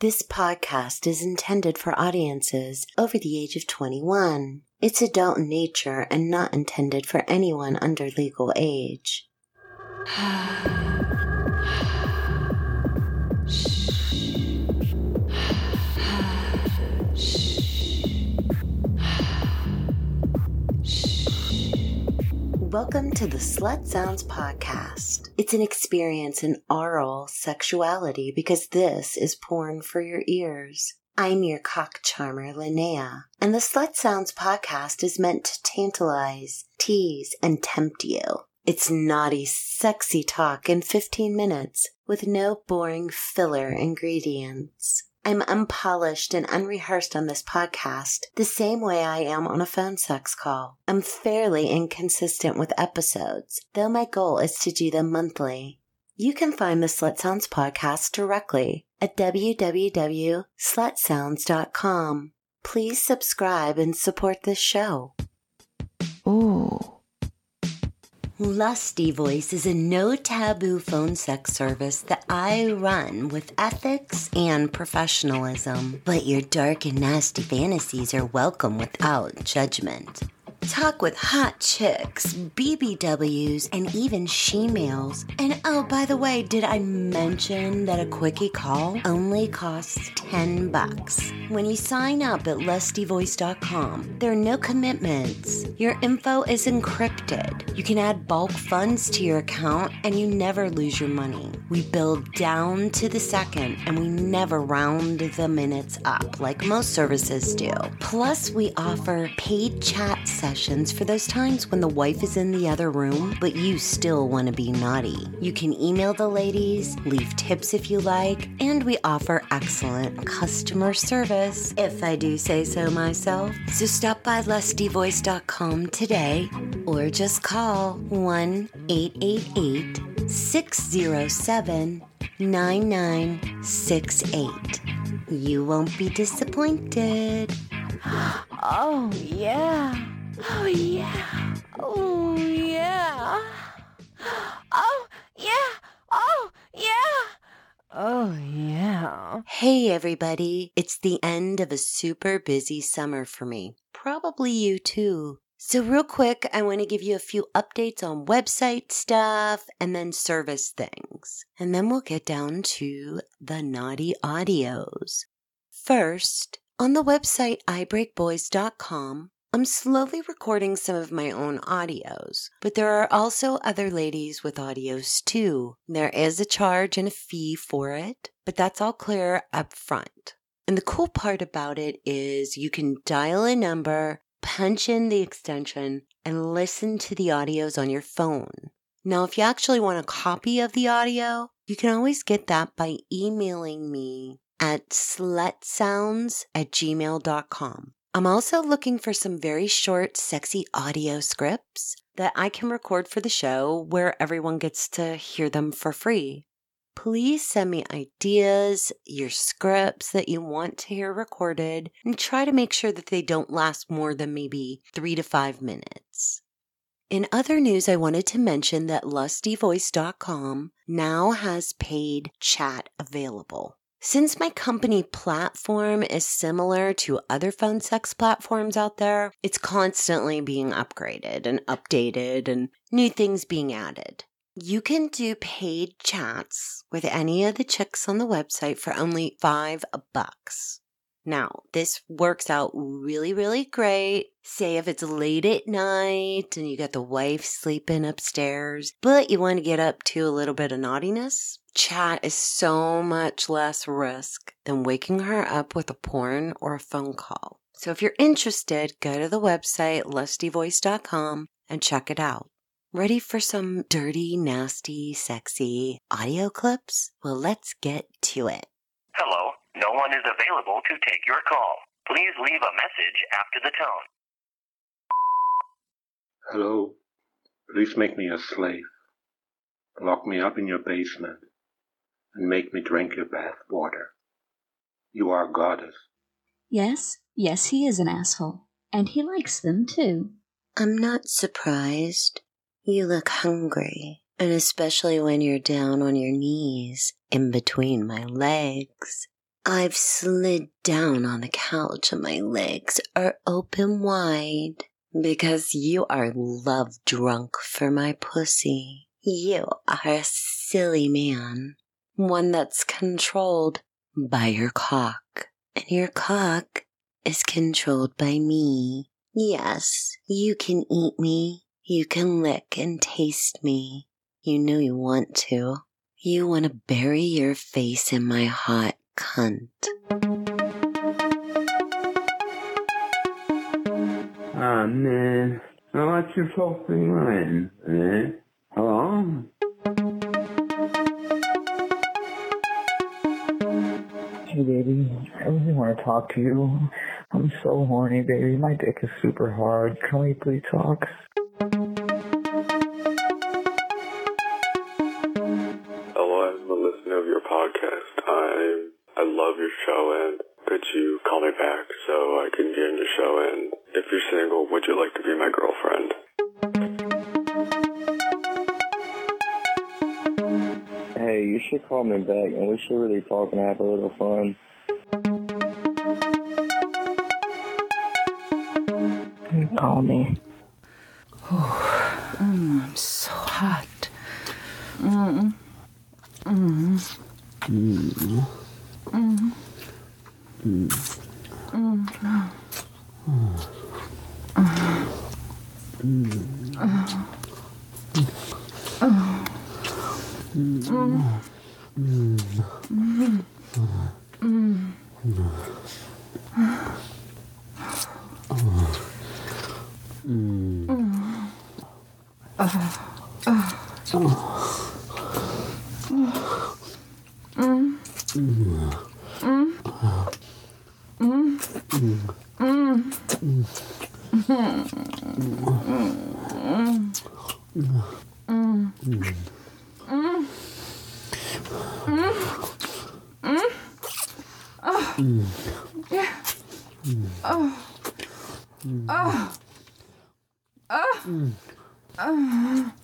This podcast is intended for audiences over the age of 21. It's adult in nature and not intended for anyone under legal age. Welcome to the Slut Sounds Podcast. It's an experience in oral sexuality because this is porn for your ears. I'm your cock charmer, Linnea, and the Slut Sounds Podcast is meant to tantalize, tease, and tempt you. It's naughty, sexy talk in 15 minutes with no boring filler ingredients. I'm unpolished and unrehearsed on this podcast, the same way I am on a phone sex call. I'm fairly inconsistent with episodes, though my goal is to do them monthly. You can find the Slut Sounds podcast directly at www.slutsounds.com. Please subscribe and support this show. Lusty Voice is a no taboo phone sex service that I run with ethics and professionalism. But your dark and nasty fantasies are welcome without judgment. Talk with hot chicks, BBWs, and even she-males. And oh, by the way, did I mention that a quickie call only costs 10 bucks? When you sign up at lustyvoice.com, there are no commitments. Your info is encrypted. You can add bulk funds to your account and you never lose your money. We bill down to the second and we never round the minutes up like most services do. Plus, we offer paid chat sessions for those times when the wife is in the other room, but you still want to be naughty. You can email the ladies, leave tips if you like, and we offer excellent customer service, if I do say so myself. So stop by lustyvoice.com today or just call 1 888 607 9968. You won't be disappointed. Oh, yeah. Oh, yeah. Oh, yeah. Oh, yeah. Oh, yeah. Oh, yeah. Hey, everybody. It's the end of a super busy summer for me. Probably you too. So, real quick, I want to give you a few updates on website stuff and then service things. And then we'll get down to the naughty audios. First, on the website iBreakBoys.com, I'm slowly recording some of my own audios, but there are also other ladies with audios too. There is a charge and a fee for it, but that's all clear up front. And the cool part about it is you can dial a number, punch in the extension, and listen to the audios on your phone. Now, if you actually want a copy of the audio, you can always get that by emailing me at slutsounds at gmail.com. I'm also looking for some very short, sexy audio scripts that I can record for the show where everyone gets to hear them for free. Please send me ideas, your scripts that you want to hear recorded, and try to make sure that they don't last more than maybe three to five minutes. In other news, I wanted to mention that lustyvoice.com now has paid chat available. Since my company platform is similar to other phone sex platforms out there, it's constantly being upgraded and updated and new things being added. You can do paid chats with any of the chicks on the website for only five bucks. Now, this works out really, really great. Say if it's late at night and you got the wife sleeping upstairs, but you want to get up to a little bit of naughtiness. Chat is so much less risk than waking her up with a porn or a phone call. So if you're interested, go to the website lustyvoice.com and check it out. Ready for some dirty, nasty, sexy audio clips? Well, let's get to it. Hello, no one is available to take your call. Please leave a message after the tone. Hello, please make me a slave. Lock me up in your basement and make me drink your bath water. You are a goddess. Yes, yes, he is an asshole. And he likes them too. I'm not surprised. You look hungry, and especially when you're down on your knees in between my legs. I've slid down on the couch and my legs are open wide because you are love drunk for my pussy. You are a silly man, one that's controlled by your cock, and your cock is controlled by me. Yes, you can eat me. You can lick and taste me. You know you want to. You want to bury your face in my hot cunt. Ah, man. Now what's your fucking line, man? Want to talk to you. I'm so horny, baby. My dick is super hard. Can we please talk? Hello, I'm a listener of your podcast. I I love your show, and could you call me back so I can get in your show? And if you're single, would you like to be my girlfriend? Hey, you should call me back and we should really talk and have a little fun. Call me. Oh, I'm so hot. Sånn. Mm. Mm.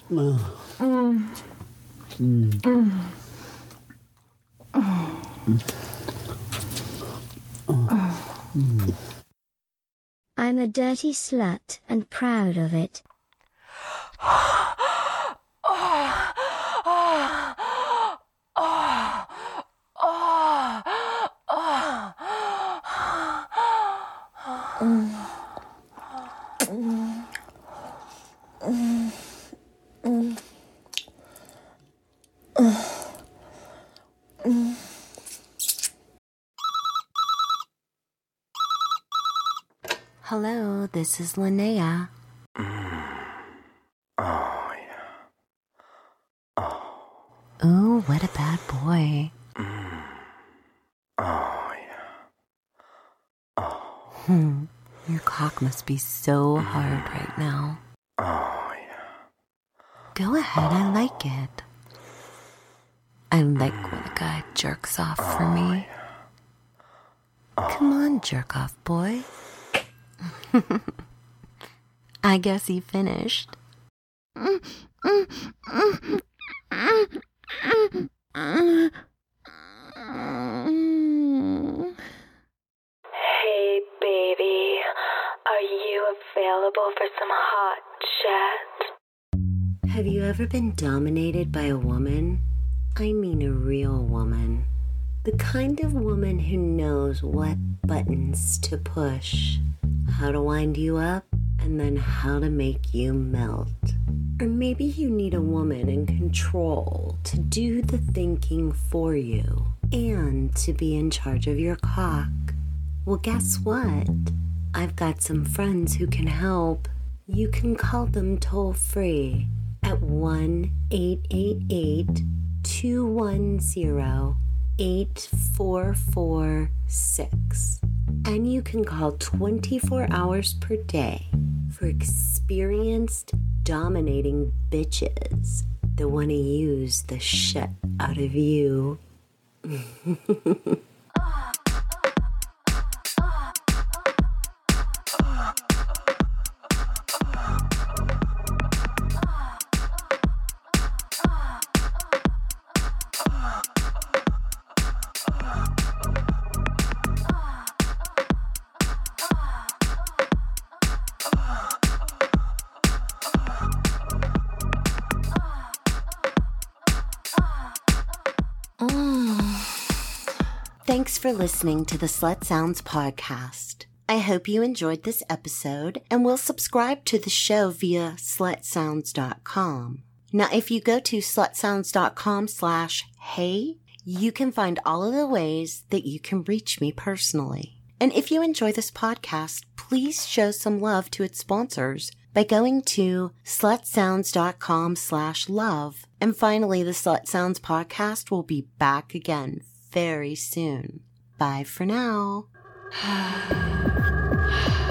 Mm. Mm. I'm a dirty slut and proud of it. Mm. Hello, this is Linnea. Mm. Oh yeah. Oh. Ooh, what a bad boy. Mm. Oh yeah. Oh. Hmm. Your cock must be so mm. hard right now. Oh yeah. Go ahead, I oh. like it. I like when a guy jerks off oh, for me. Come on, jerk off, boy. I guess he finished. Hey, baby. Are you available for some hot chat? Have you ever been dominated by a woman? I mean a real woman. The kind of woman who knows what buttons to push, how to wind you up, and then how to make you melt. Or maybe you need a woman in control to do the thinking for you and to be in charge of your cock. Well, guess what? I've got some friends who can help. You can call them toll free at 1 888 210 8446. And you can call 24 hours per day for experienced, dominating bitches that want to use the shit out of you. for listening to the Slut Sounds podcast. I hope you enjoyed this episode and will subscribe to the show via slutsounds.com. Now, if you go to slutsounds.com slash hey, you can find all of the ways that you can reach me personally. And if you enjoy this podcast, please show some love to its sponsors by going to slutsounds.com slash love. And finally, the Slut Sounds podcast will be back again very soon. Bye for now.